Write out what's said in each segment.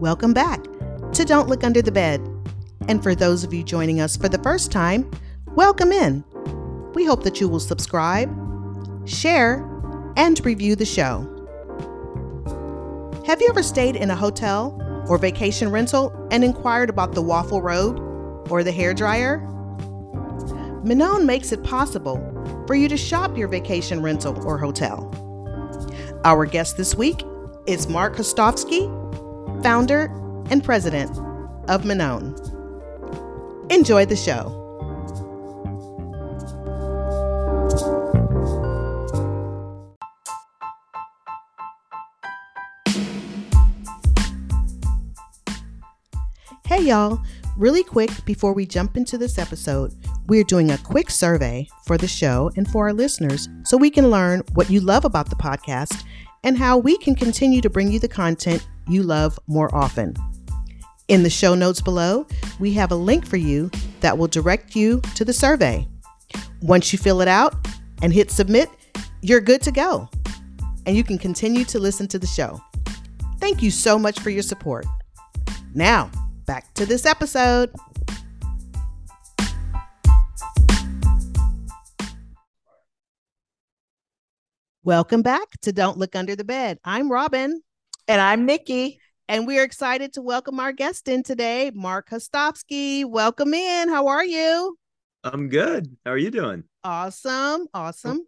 Welcome back to Don't Look Under the Bed. And for those of you joining us for the first time, welcome in. We hope that you will subscribe, share, and review the show. Have you ever stayed in a hotel or vacation rental and inquired about the waffle robe or the hair dryer? Minoan makes it possible for you to shop your vacation rental or hotel. Our guest this week is Mark Kostovsky, founder and president of Minoan. Enjoy the show. Hey, y'all. Really quick before we jump into this episode, we're doing a quick survey for the show and for our listeners so we can learn what you love about the podcast and how we can continue to bring you the content you love more often. In the show notes below, we have a link for you that will direct you to the survey. Once you fill it out and hit submit, you're good to go. And you can continue to listen to the show. Thank you so much for your support. Now, back to this episode. Welcome back to Don't Look Under the Bed. I'm Robin. And I'm Nikki. And we are excited to welcome our guest in today, Mark Kostovsky. Welcome in. How are you? I'm good. How are you doing? Awesome. Awesome.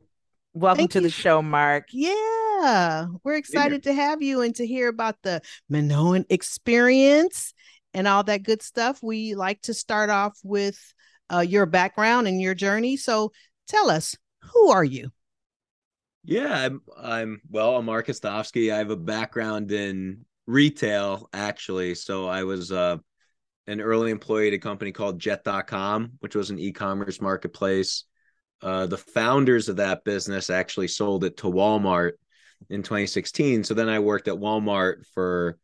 Welcome Thank to you. the show, Mark. Yeah. We're excited to have you and to hear about the Minoan experience and all that good stuff. We like to start off with uh, your background and your journey. So tell us, who are you? Yeah, I'm. I'm well. I'm Mark Kostovsky. I have a background in retail, actually. So I was uh, an early employee at a company called Jet.com, which was an e-commerce marketplace. Uh, the founders of that business actually sold it to Walmart in 2016. So then I worked at Walmart for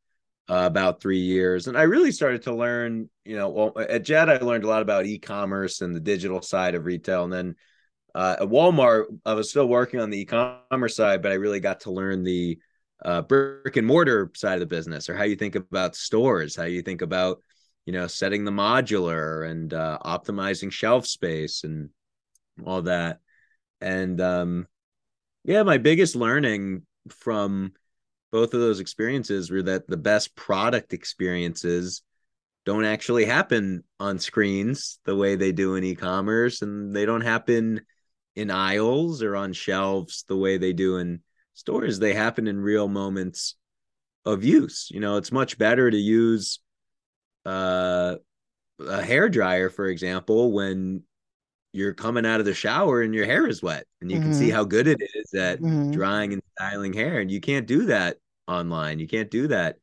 uh, about three years, and I really started to learn. You know, well, at Jet, I learned a lot about e-commerce and the digital side of retail, and then uh, at Walmart, I was still working on the e-commerce side, but I really got to learn the uh, brick and mortar side of the business, or how you think about stores, how you think about you know setting the modular and uh, optimizing shelf space and all that. And um, yeah, my biggest learning from both of those experiences were that the best product experiences don't actually happen on screens the way they do in e-commerce and they don't happen in aisles or on shelves the way they do in stores. They happen in real moments of use. You know, it's much better to use uh, a hair dryer, for example, when you're coming out of the shower and your hair is wet and you mm-hmm. can see mm-hmm. how good it is at mm-hmm. drying and styling hair. And you can't do that online. You can't do that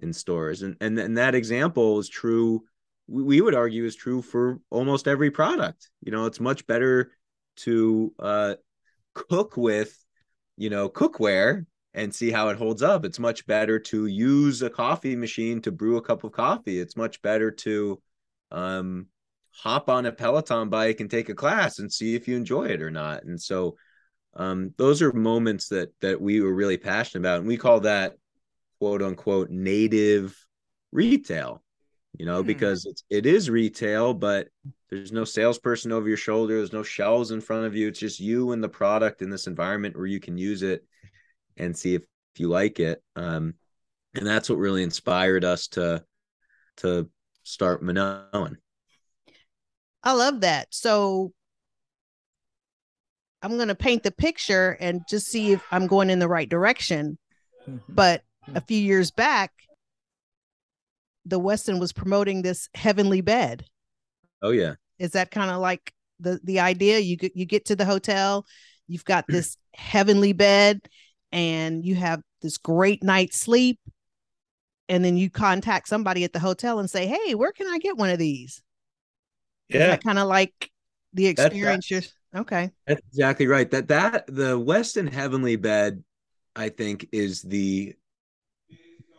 in stores. And and, and that example is true. We would argue is true for almost every product. You know, it's much better to uh, cook with, you know, cookware and see how it holds up. It's much better to use a coffee machine to brew a cup of coffee. It's much better to um, hop on a Peloton bike and take a class and see if you enjoy it or not. And so um, those are moments that that we were really passionate about, and we call that quote unquote native retail you know, mm. because it's it is retail, but there's no salesperson over your shoulder, there's no shelves in front of you. It's just you and the product in this environment where you can use it and see if, if you like it. Um, and that's what really inspired us to to start Minoan. I love that. So I'm going to paint the picture and just see if I'm going in the right direction. Mm-hmm. But a few years back, the Westin was promoting this heavenly bed. Oh yeah. Is that kind of like the the idea? You get you get to the hotel, you've got this heavenly bed, and you have this great night's sleep, and then you contact somebody at the hotel and say, "Hey, where can I get one of these?" Yeah, kind of like the experience. That's, you're okay. That's exactly right. That that the Westin heavenly bed, I think, is the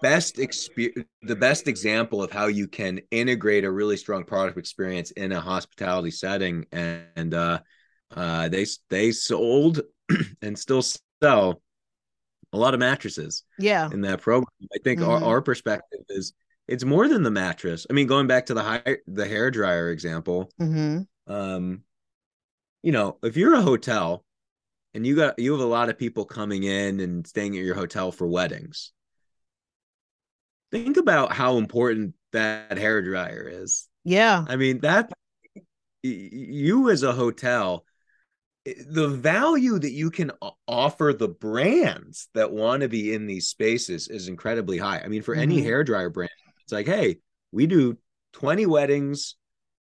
best experience the best example of how you can integrate a really strong product experience in a hospitality setting and, and uh, uh, they they sold and still sell a lot of mattresses yeah in that program i think mm-hmm. our, our perspective is it's more than the mattress. I mean, going back to the high the hair dryer example, Mm-hmm. um, you know, if you're a hotel and you got you have a lot of people coming in and staying at your hotel for weddings, think about how important that hair dryer is. Yeah. I mean, that you as a hotel, the value that you can offer the brands that want to be in these spaces is incredibly high. I mean, for any Mhm. hair dryer brand, it's like, hey, we do 20 weddings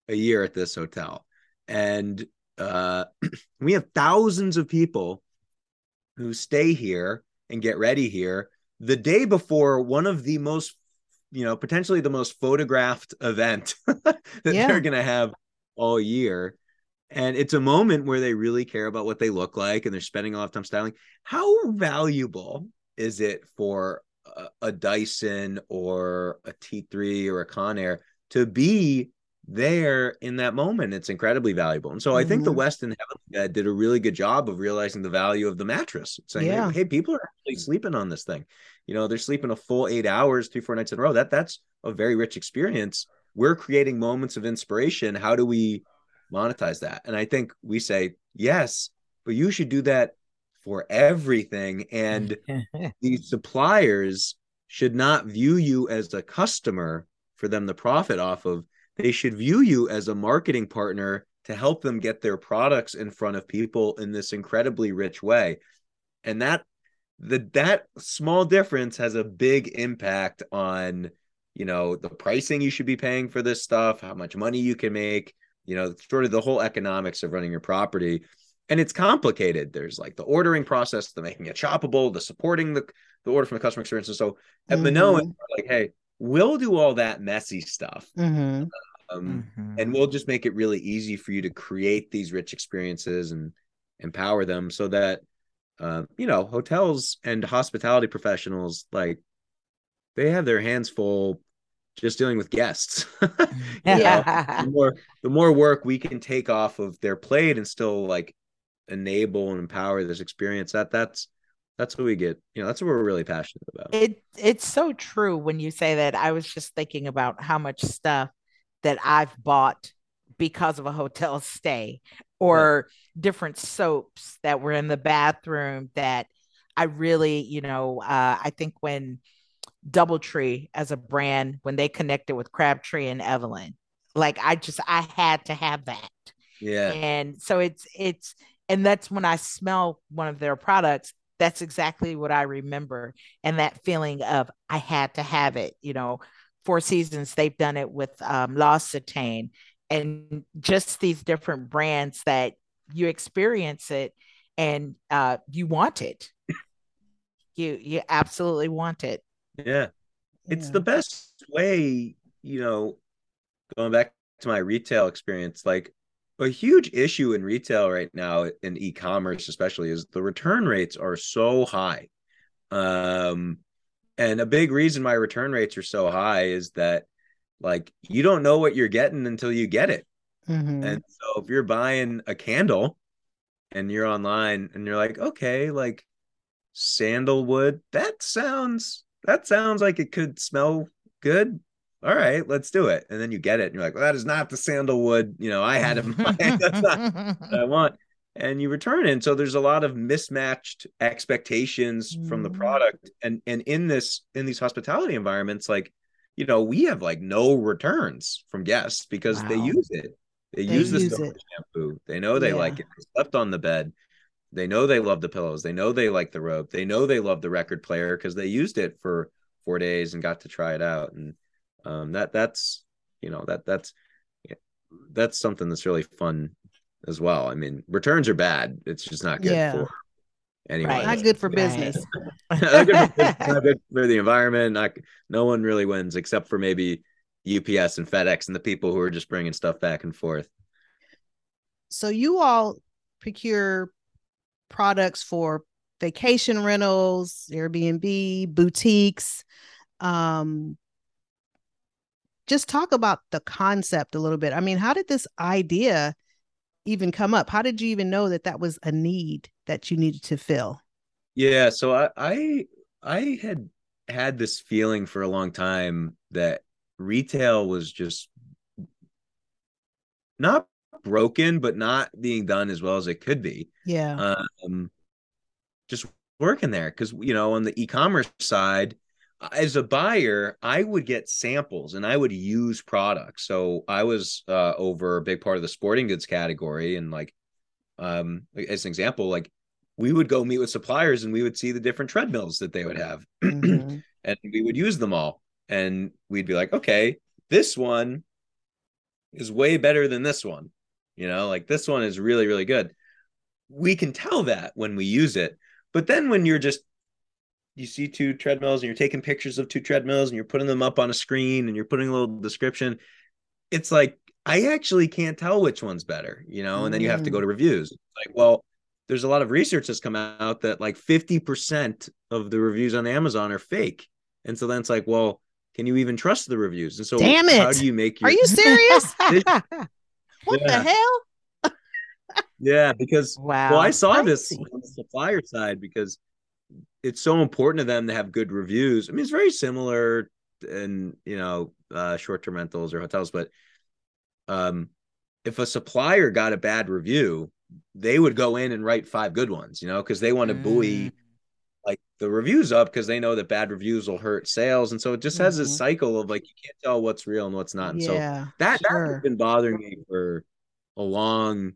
a year at this hotel. And uh, we have thousands of people who stay here and get ready here the day before one of the most you know potentially the most photographed event that Yeah. they're going to have all year and it's a moment where they really care about what they look like and they're spending a lot of time styling how valuable is it for a, a dyson or a t3 or a conair to be there in that moment it's incredibly valuable and so i think the Mhm. westin heavenly bed did a really good job of realizing the value of the mattress saying Yeah. hey, hey people are actually sleeping on this thing. You know they're sleeping a full eight hours three four nights in a row. That that's a very rich experience. We're creating moments of inspiration. How do we monetize that? And i think we say yes but you should do that for everything and these suppliers should not view you as a customer for them to profit off of they should view you as a marketing partner to help them get their products in front of people in this incredibly rich way. And that the that small difference has a big impact on you know the pricing you should be paying for this stuff how much money you can make you know sort of the whole economics of running your property. And it's complicated. There's like the ordering process the making it shoppable the supporting the the order from the customer experience. And so at Mhm. minoan like hey we'll do all that messy stuff. Mm-hmm. Um, Mhm. and we'll just make it really easy for you to create these rich experiences and empower them so that uh, you know hotels and hospitality professionals like they have their hands full just dealing with guests You know, the more the more work we can take off of their plate and still like enable and empower this experience that that's that's what we get you know that's what we're really passionate about It it's so true when you say that. I was just thinking about how much stuff that I've bought because of a hotel stay or different soaps that were in the bathroom that I really, you know, uh, I think when Doubletree as a brand, when they connected with Crabtree and Evelyn, like I just I had to have that. yeah And so it's it's and that's when I smell one of their products, that's exactly what I remember. And that feeling of I had to have it, you know, Four Seasons, they've done it with um L'Occitane and just these different brands that you experience it and uh you want it. You you absolutely want it. yeah it's Yeah. the best way you know going back to my retail experience like a huge issue in retail right now in e-commerce especially is the return rates are so high um and a big reason why return rates are so high is that like you don't know what you're getting until you get it. Mhm. and so if you're buying a candle and you're online and you're like okay like sandalwood that sounds that sounds like it could smell good. All right let's do it. And then you get it and you're like well, that is not the sandalwood you know i had in mind. That's not what i want and you return. It and so there's a lot of mismatched expectations from the Mhm. product. And and in this in these hospitality environments like you know we have like no returns from guests because they use it. They, They use the use shampoo. They know they Yeah. like it. They slept on the bed. They know they love the pillows. They know they like the rope. They know they love the record player because they used it for four days and got to try it out. And um that that's you know that that's that's something that's really fun as well i mean returns are bad it's just not good Yeah. for anyone Right. Not good for business. not, good for, not good for the environment not, no one really wins except for maybe ups and fedex and the people who are just bringing stuff back and forth So you all procure products for vacation rentals, Airbnb, boutiques. Um, just talk about the concept a little bit. I mean, how did this idea even come up? How did you even know that that was a need that you needed to fill? Yeah, so I I I had had this feeling for a long time that retail was just not broken, but not being done as well as it could be. Yeah. Um, just working there because you know on the e-commerce side, as a buyer, I would get samples and I would use products. So I was uh, over a big part of the sporting goods category, and like, um, as an example, like we would go meet with suppliers and we would see the different treadmills that they would have, mm-hmm. and we would use them all, and we'd be like, okay, this one is way better than this one. You know, like this one is really, really good. We can tell that when we use it. But then when you're just you see two treadmills and you're taking pictures of two treadmills and you're putting them up on a screen and you're putting a little description, it's like I actually can't tell which one's better, you know, and then you have to go to mm. reviews. Like, well, there's a lot of research that's come out that like 50% of the reviews on Amazon are fake. And so then it's like, well, can you even trust the reviews? And so Damn it. how do you make your Are you serious? what yeah. the hell? yeah, because wow. well, I saw this on the supplier side because it's so important to them to have good reviews. I mean, it's very similar in you know uh, short-term rentals or hotels, but um, if a supplier got a bad review, they would go in and write five good ones, you know, because they want to mm. buoy like the reviews up because they know that bad reviews will hurt sales, and so it just has mm-hmm. this cycle of like you can't tell what's real and what's not. And yeah, so that sure. that's been bothering me for a long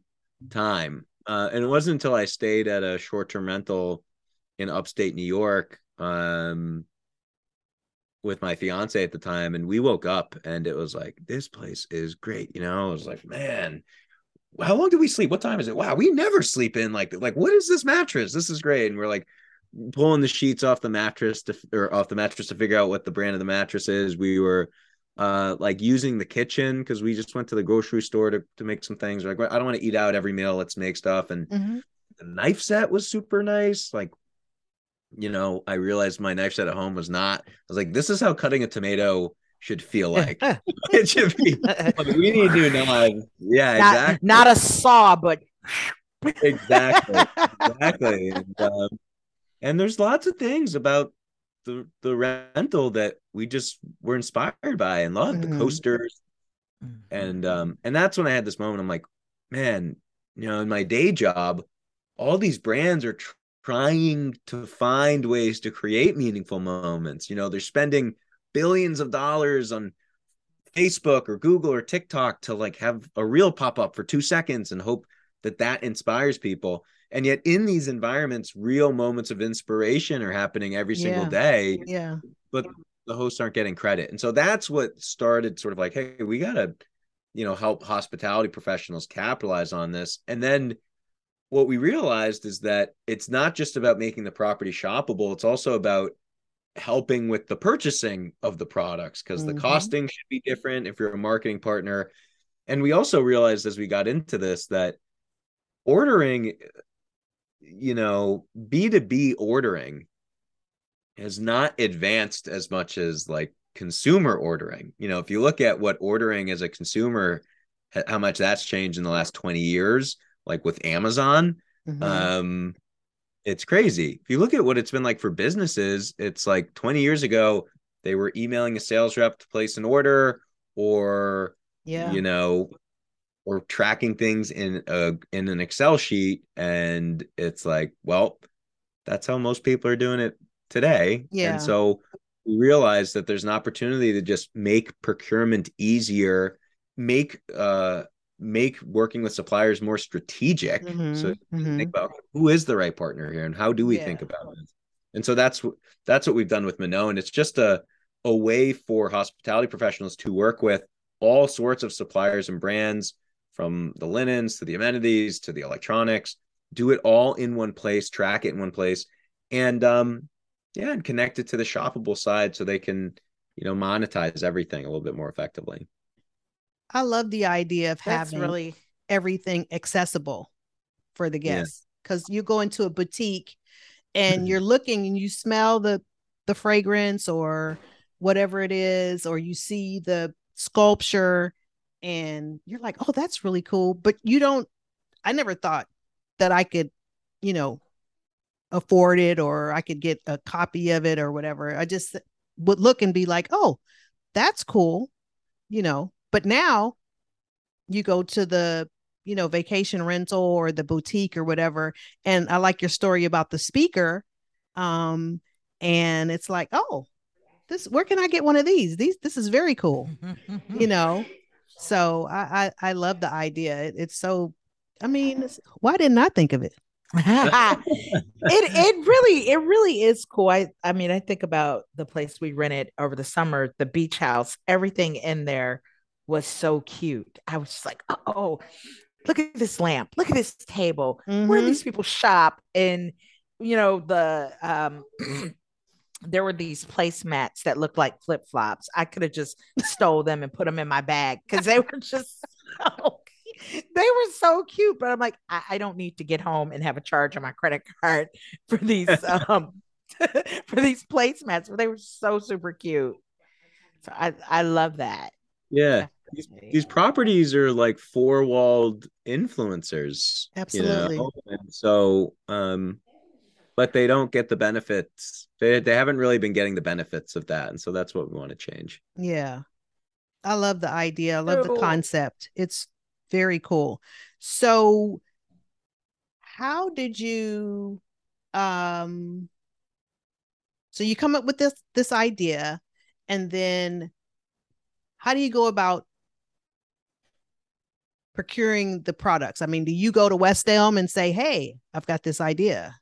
time, uh, and it wasn't until I stayed at a short-term rental in upstate New York, um, with my fiance at the time, and we woke up and it was like this place is great. You know, I was like, man, how long do we sleep? What time is it? Wow, we never sleep in like like what is this mattress? This is great. And we're like pulling the sheets off the mattress to or off the mattress to figure out what the brand of the mattress is. We were uh like using the kitchen because we just went to the grocery store to, to make some things. We're like, I don't want to eat out every meal. Let's make stuff. And mm-hmm. the knife set was super nice. Like, you know, I realized my knife set at home was not. I was like, this is how cutting a tomato should feel like. it should be. we need to know. Yeah, not, exactly. Not a saw, but exactly, exactly. And, um, and there's lots of things about the the rental that we just were inspired by and loved mm-hmm. the coasters mm-hmm. and um and that's when i had this moment i'm like man you know in my day job all these brands are trying to find ways to create meaningful moments. You know they're spending billions of dollars on facebook or google or tiktok to like have a reel pop up for 2 seconds and hope that that inspires people. And yet in these environments real moments of inspiration are happening every single day yeah. but the hosts aren't getting credit. And so that's what started sort of like hey we gotta you know help hospitality professionals capitalize on this. And then what we realized is that it's not just about making the property shoppable it's also about helping with the purchasing of the products because mm-hmm. the costing should be different if you're a marketing partner and we also realized as we got into this that ordering you know, B2B ordering has not advanced as much as like consumer ordering. You know, if you look at what ordering as a consumer, how much that's changed in the last 20 years, like with Amazon, mm-hmm. um, it's crazy. If you look at what it's been like for businesses, it's like 20 years ago, they were emailing a sales rep to place an order or, yeah, you know, or tracking things in a in an Excel sheet and it's like, well, that's how most people are doing it today. Yeah. And so we realize that there's an opportunity to just make procurement easier, make uh make working with suppliers more strategic. Mm-hmm, so mm-hmm. think about who is the right partner here and how do we yeah. think about it. And so that's that's what we've done with Minoan. And it's just a a way for hospitality professionals to work with all sorts of suppliers and brands from the linens to the amenities to the electronics do it all in one place track it in one place and um yeah and connect it to the shoppable side so they can you know monetize everything a little bit more effectively i love the idea of That's having really everything accessible for the guests because yeah. you go into a boutique and mm-hmm. you're looking and you smell the the fragrance or whatever it is or you see the sculpture and you're like, oh, that's really cool. But you don't, I never thought that I could, you know, afford it or I could get a copy of it or whatever. I just would look and be like, oh, that's cool, you know. But now you go to the you know vacation rental or the boutique or whatever and i like your story about the speaker um and it's like oh this where can i get one of these these this is very cool you know so i i, I love the idea it, it's so i mean why didn't i think of it it it really it really is cool. I I mean I think about the place we rented over the summer, the beach house. Everything in there was so cute. I was just like, oh, look at this lamp, look at this table. Mm-hmm. Where these people shop? And you know, the um there were these placemats that looked like flip flops. I could have just stole them and put them in my bag because they were just so they were so cute. But I'm like, I, I, don't need to get home and have a charge on my credit card for these um for these placemats. But they were so super cute. So I I love that. Yeah these, these properties are like four walled influencers absolutely you know? and so um but they don't get the benefits. They, they haven't really been getting the benefits of that and so that's what we want to change. Yeah. I love the idea. I love the concept. It's very cool. So how did you um so you come up with this this idea and then how do you go about procuring the products? I mean, do you go to West Elm and say, "Hey, I've got this idea,"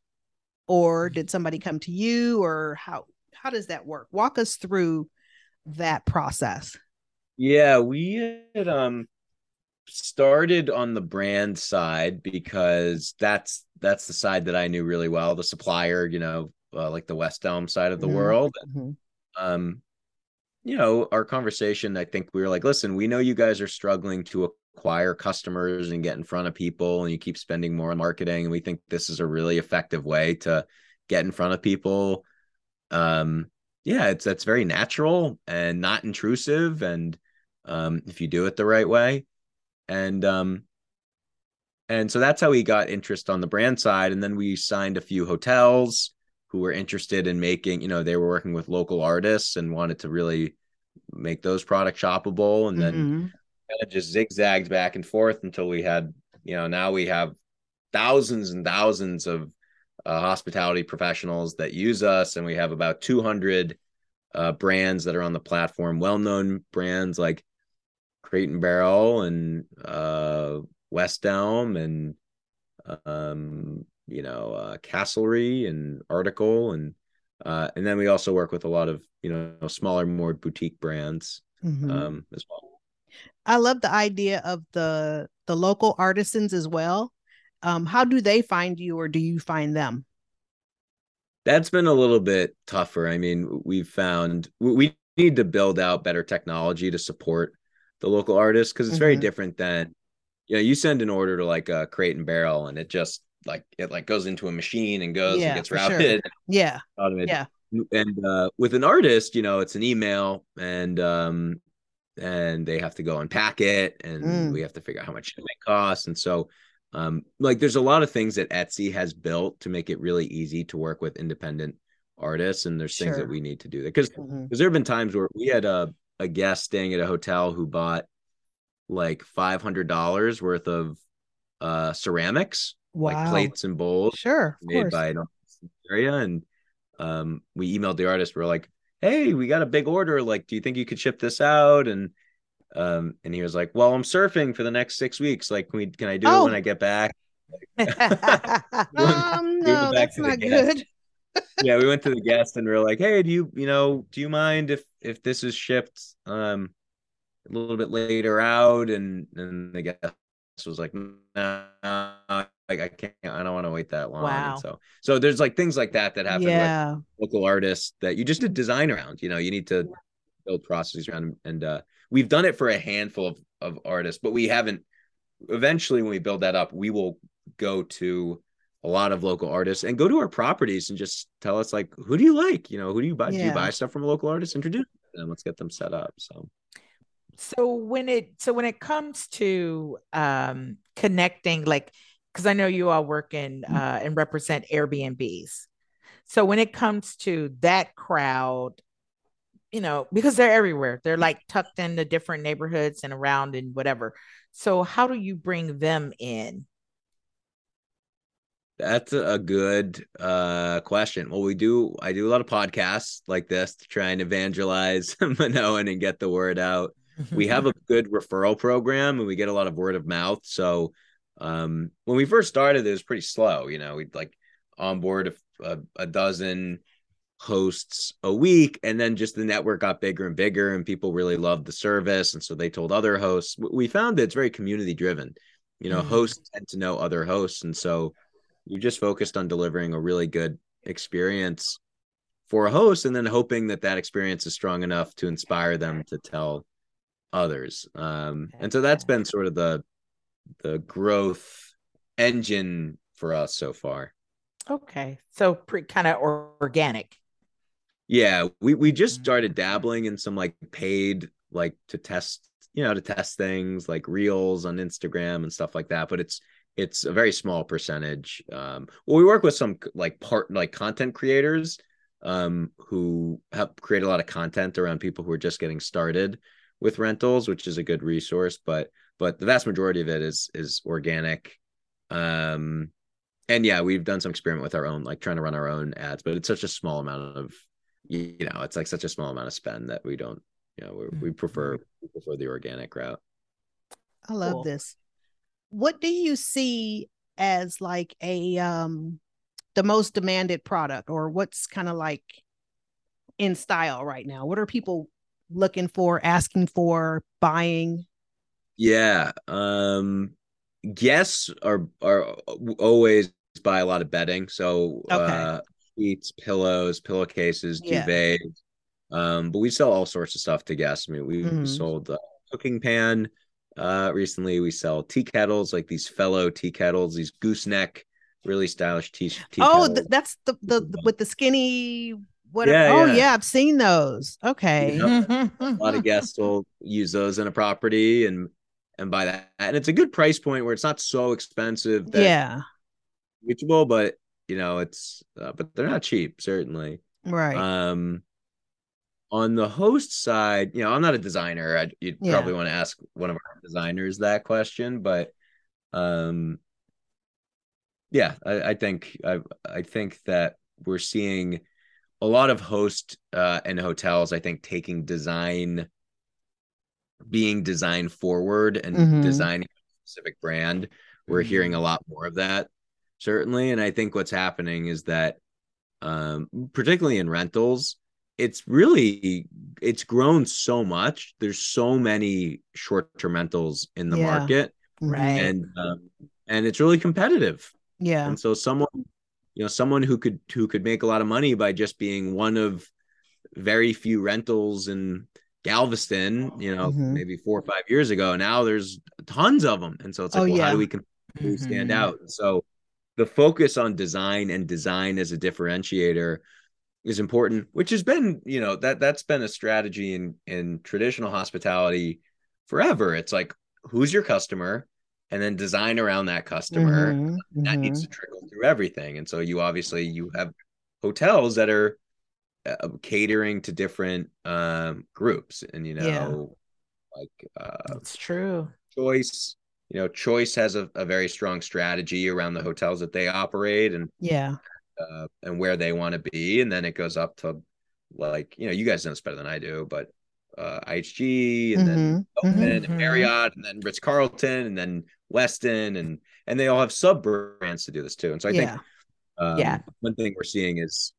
or did somebody come to you, or how how does that work? Walk us through that process. Yeah, we had um started on the brand side because that's that's the side that I knew really well, the supplier, you know, uh, like the West Elm side of the mm-hmm. world. Mm-hmm. Um, you know, our conversation, I think we were like, listen, we know you guys are struggling to acquire customers and get in front of people and you keep spending more on marketing and we think this is a really effective way to get in front of people. Um yeah it's that's very natural and not intrusive and um if you do it the right way. And um and so that's how we got interest on the brand side and then we signed a few hotels who were interested in making you know they were working with local artists and wanted to really make those products shoppable and then mm-hmm kind of just zigzagged back and forth until we had, you know, now we have thousands and thousands of uh, hospitality professionals that use us, and we have about 200 uh, brands that are on the platform, well-known brands like Crate and Barrel and uh, West Elm and um, you know uh, Castlery and Article and uh, and then we also work with a lot of you know smaller, more boutique brands mm-hmm. um, as well. I love the idea of the the local artisans as well. Um, how do they find you, or do you find them? That's been a little bit tougher. I mean, we've found we need to build out better technology to support the local artists because it's mm-hmm. very different than you know you send an order to like a crate and barrel and it just like it like goes into a machine and goes yeah, and gets routed. Sure. Yeah. Automated. Yeah. And uh, with an artist, you know, it's an email and um, and they have to go unpack it and mm. we have to figure out how much it costs and so um like there's a lot of things that Etsy has built to make it really easy to work with independent artists and there's things that we need to do because because mm-hmm. there have been times where we had a a guest staying at a hotel who bought like $500 worth of uh ceramics wow. like plates and bowls sure made by an area and um we emailed the artist we're like hey we got a big order like do you think you could ship this out? And um and he was like well i'm surfing for the next six weeks. Like can we can i do oh. it when i get back? Um no that's not good. Yeah we went to the guest and we are like hey do you you know do you mind if if this is shipped um a little bit later out? And and the guest was like no, no like I can't, I don't want to wait that long. Wow. And so, so there's like things like that that happen yeah. with local artists that you just did design around. You know, you need to build processes around, and uh, we've done it for a handful of of artists, but we haven't. Eventually, when we build that up, we will go to a lot of local artists and go to our properties and just tell us like, who do you like? You know, who do you buy? Yeah. Do you buy stuff from a local artist? Introduce them. Let's get them set up. So so when it so when it comes to um connecting like because I know you all work in mm. uh, and represent Airbnbs. So when it comes to that crowd, you know, because they're everywhere. They're like tucked into different neighborhoods and around and whatever. So how do you bring them in? That's a good uh, question. Well, we do. I do a lot of podcasts like this to try and evangelize Minoan and get the word out. we have a good referral program, and we get a lot of word of mouth. So um, when we first started, it was pretty slow. You know, we'd like onboard a, a, a dozen hosts a week, and then just the network got bigger and bigger, and people really loved the service, and so they told other hosts. We found that it's very community driven. You know, mm hosts tend to know other hosts, and so you just focused on delivering a really good experience for a host and then hoping that that experience is strong enough to inspire them to tell others um, and so that's been sort of the the growth engine for us so far okay so pretty kind of organic yeah we we just started mm-hmm. dabbling in some like paid like to test you know to test things like reels on instagram and stuff like that but it's it's a very small percentage. Um, well, we work with some like part like content creators um, who help create a lot of content around people who are just getting started with rentals, which is a good resource. But but the vast majority of it is is organic. Um, and yeah, we've done some experiment with our own, like trying to run our own ads, but it's such a small amount of, you know, it's like such a small amount of spend that we don't, you know, we, we prefer mm-hmm. we prefer the organic route. I love cool. this what do you see as like a um the most demanded product or what's kind of like in style right now what are people looking for asking for buying yeah um guests are are always buy a lot of bedding so okay. uh sheets pillows pillowcases yeah. duvets um but we sell all sorts of stuff to guests i mean we mm-hmm. sold a cooking pan uh, recently, we sell tea kettles, like these fellow tea kettles, these gooseneck, really stylish tea. tea oh, th- that's the, the, the with the skinny. What? Yeah, oh yeah. yeah. I've seen those. Okay. a lot of guests will use those in a property and and buy that, and it's a good price point where it's not so expensive. That yeah. Reachable, but you know it's uh, but they're not cheap certainly. Right. Um on the host side, you know, I'm not a designer. I'd, you'd yeah. probably want to ask one of our designers that question, but um, yeah, I, I think I I think that we're seeing a lot of host uh, and hotels. I think taking design, being design forward and mm-hmm. designing a specific brand. We're mm-hmm. hearing a lot more of that, certainly, and I think what's happening is that, um, particularly in rentals it's really it's grown so much there's so many short-term rentals in the yeah, market right and um, and it's really competitive yeah and so someone you know someone who could who could make a lot of money by just being one of very few rentals in galveston you know mm-hmm. maybe four or five years ago now there's tons of them and so it's like oh, well, yeah. how do we mm-hmm. stand out so the focus on design and design as a differentiator is important, which has been, you know, that that's been a strategy in in traditional hospitality forever. It's like who's your customer and then design around that customer. Mm-hmm, that mm-hmm. needs to trickle through everything. And so you obviously you have hotels that are uh, catering to different um groups and you know yeah. like uh it's true. Choice you know, Choice has a, a very strong strategy around the hotels that they operate, and yeah, uh, and where they want to be, and then it goes up to like you know you guys know this better than I do, but uh, IHG and mm-hmm. then mm-hmm. and mm-hmm. Marriott and then Ritz Carlton and then Westin and and they all have sub brands to do this too. And so I yeah. think um, yeah one thing we're seeing is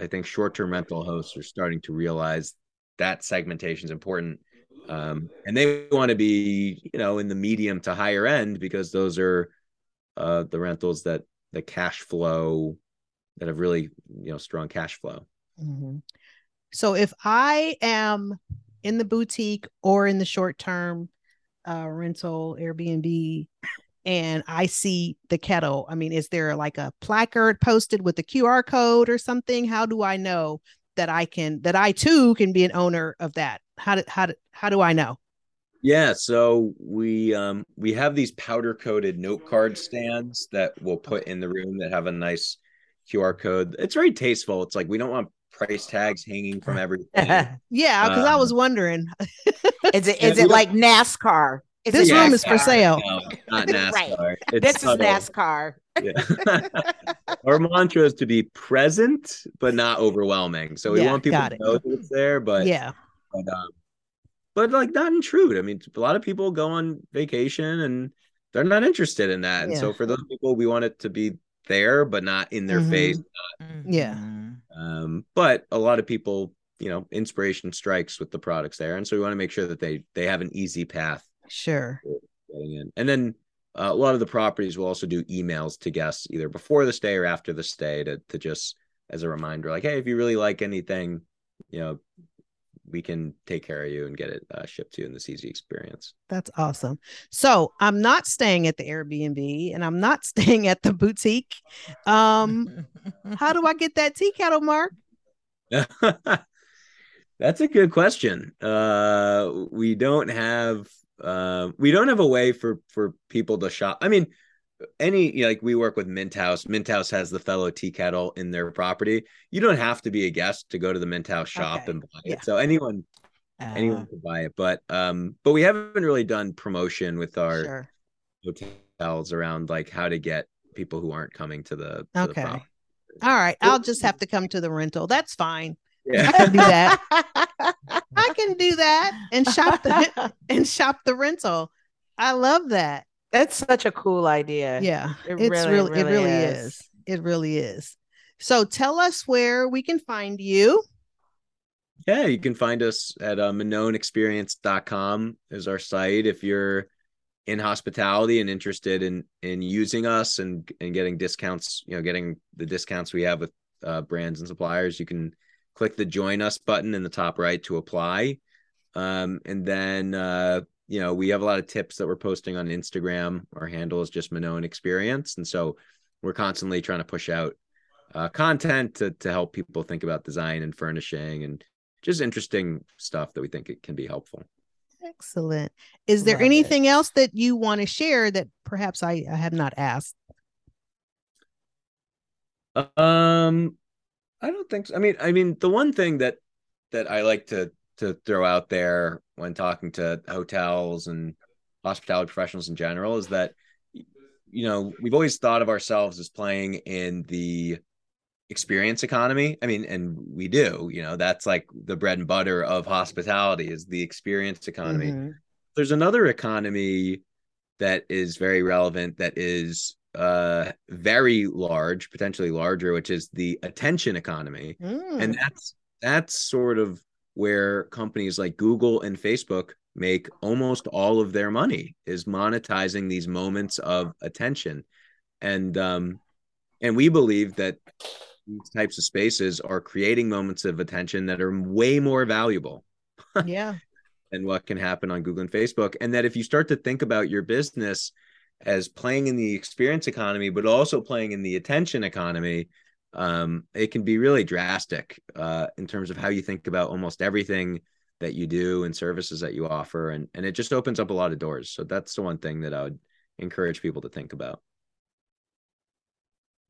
I think short term rental hosts are starting to realize that segmentation is important. Um, and they want to be, you know, in the medium to higher end because those are uh, the rentals that the cash flow that have really you know strong cash flow mm-hmm. so if i am in the boutique or in the short term uh, rental airbnb and i see the kettle i mean is there like a placard posted with a qr code or something how do i know that i can that i too can be an owner of that how do how do, how do i know yeah, so we um we have these powder coated note card stands that we'll put in the room that have a nice QR code. It's very tasteful. It's like we don't want price tags hanging from everything. yeah, because I was Um, wondering. is it Yeah, is we it like NASCAR? Is This it room is for sale. No, not Right. It's This is. NASCAR. Yeah. Our mantra is to be present but not overwhelming. So we Yeah, want people to it. know that it's there, but yeah, but, um, but like not intrude. I mean, a lot of people go on vacation and they're not interested in that. And so for those people, we want it to be there, but not in their Mhm. face. Yeah. Mhm. Um, but a lot of people, you know, inspiration strikes with the products there, and so we want to make sure that they they have an easy path sure. getting in. And then uh, a lot of the properties will also do emails to guests either before the stay or after the stay to to just as a reminder, like, hey, if you really like anything, you know, we can take care of you and get it uh, shipped to you in this easy experience. That's awesome. So I'm not staying at the Airbnb and I'm not staying at the boutique. Um, how do I get that tea kettle, Mark? That's a good question. Uh, we don't have uh, we don't have a way for for people to shop. I mean, any like we work with Mint House. Mint House has the fellow tea kettle in their property. You don't have to be a guest to go to the Mint House shop Okay. and buy Yeah. it. So anyone Uh, anyone can buy it. But um, but we haven't really done promotion with our Sure. hotels around like how to get people who aren't coming to the, to the Okay. property. All right. I'll just have to come to the rental. That's fine. Yeah. I can do that. I can do that and shop the and shop the rental. I love that. That's such a cool idea. Yeah. It it's really, really, it really really is. is. It really is. So tell us where we can find you. Yeah, you can find us at uh, minoanexperience.com is our site. If you're in hospitality and interested in in using us and and getting discounts, you know, getting the discounts we have with uh, brands and suppliers, you can click the join us button in the top right to apply. Um, and then uh, you know, we have a lot of tips that we're posting on Instagram. Our handle is just Minoan Experience, and so we're constantly trying to push out uh, content to to help people think about design and furnishing and just interesting stuff that we think it can be helpful. Excellent. Is there Love it. anything else that you want to share that perhaps I, I have not asked? Um, I don't think so. I mean, I mean, the one thing that that I like to to throw out there when talking to hotels and hospitality professionals in general is that you know we've always thought of ourselves as playing in the experience economy. I mean, and we do. You know, that's like the bread and butter of hospitality is the experience economy. Mhm. there's another economy that is very relevant that is uh very large potentially larger which is the attention economy Mm. and that's that's sort of where companies like Google and Facebook make almost all of their money is monetizing these moments of attention and um and we believe that these types of spaces are creating moments of attention that are way more valuable yeah. and what can happen on Google and Facebook. And that if you start to think about your business as playing in the experience economy, but also playing in the attention economy, um, it can be really drastic uh, in terms of how you think about almost everything that you do and services that you offer. And, and it just opens up a lot of doors. So that's the one thing that I would encourage people to think about.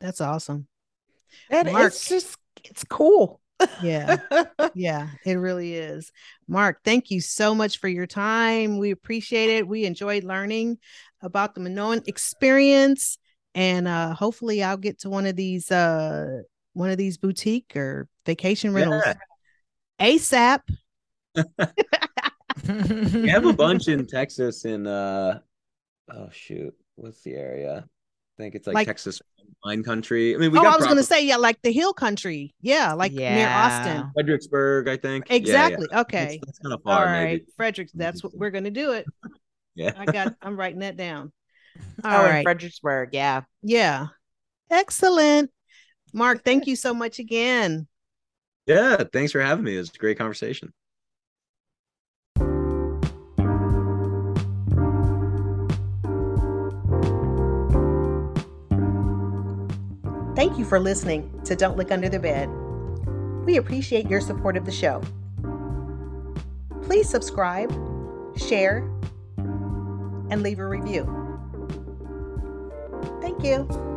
That's awesome. And Mark. it's just it's cool. Yeah. yeah, it really is. Mark, thank you so much for your time. We appreciate it. We enjoyed learning about the Minoan experience. And uh hopefully I'll get to one of these uh one of these boutique or vacation rentals Yeah. ASAP. We have a bunch in Texas in uh oh shoot, what's the area? I think it's like, Like- Texas wine country. I mean, we oh, got I was gonna say, yeah, like the hill country. Yeah, like near Austin. Fredericksburg, I think. Yeah, yeah. Exactly. Okay. That's, kind of far, right. maybe. Fredericks, that's what we're gonna do it. Yeah. I got I'm writing that down. oh, All in right. Fredericksburg, yeah. Yeah. Excellent. Mark, thank you so much again. yeah. Thanks for having me. It was a great conversation. Thank you for listening to Don't Look Under the Bed. We appreciate your support of the show. Please subscribe, share, and leave a review. Thank you.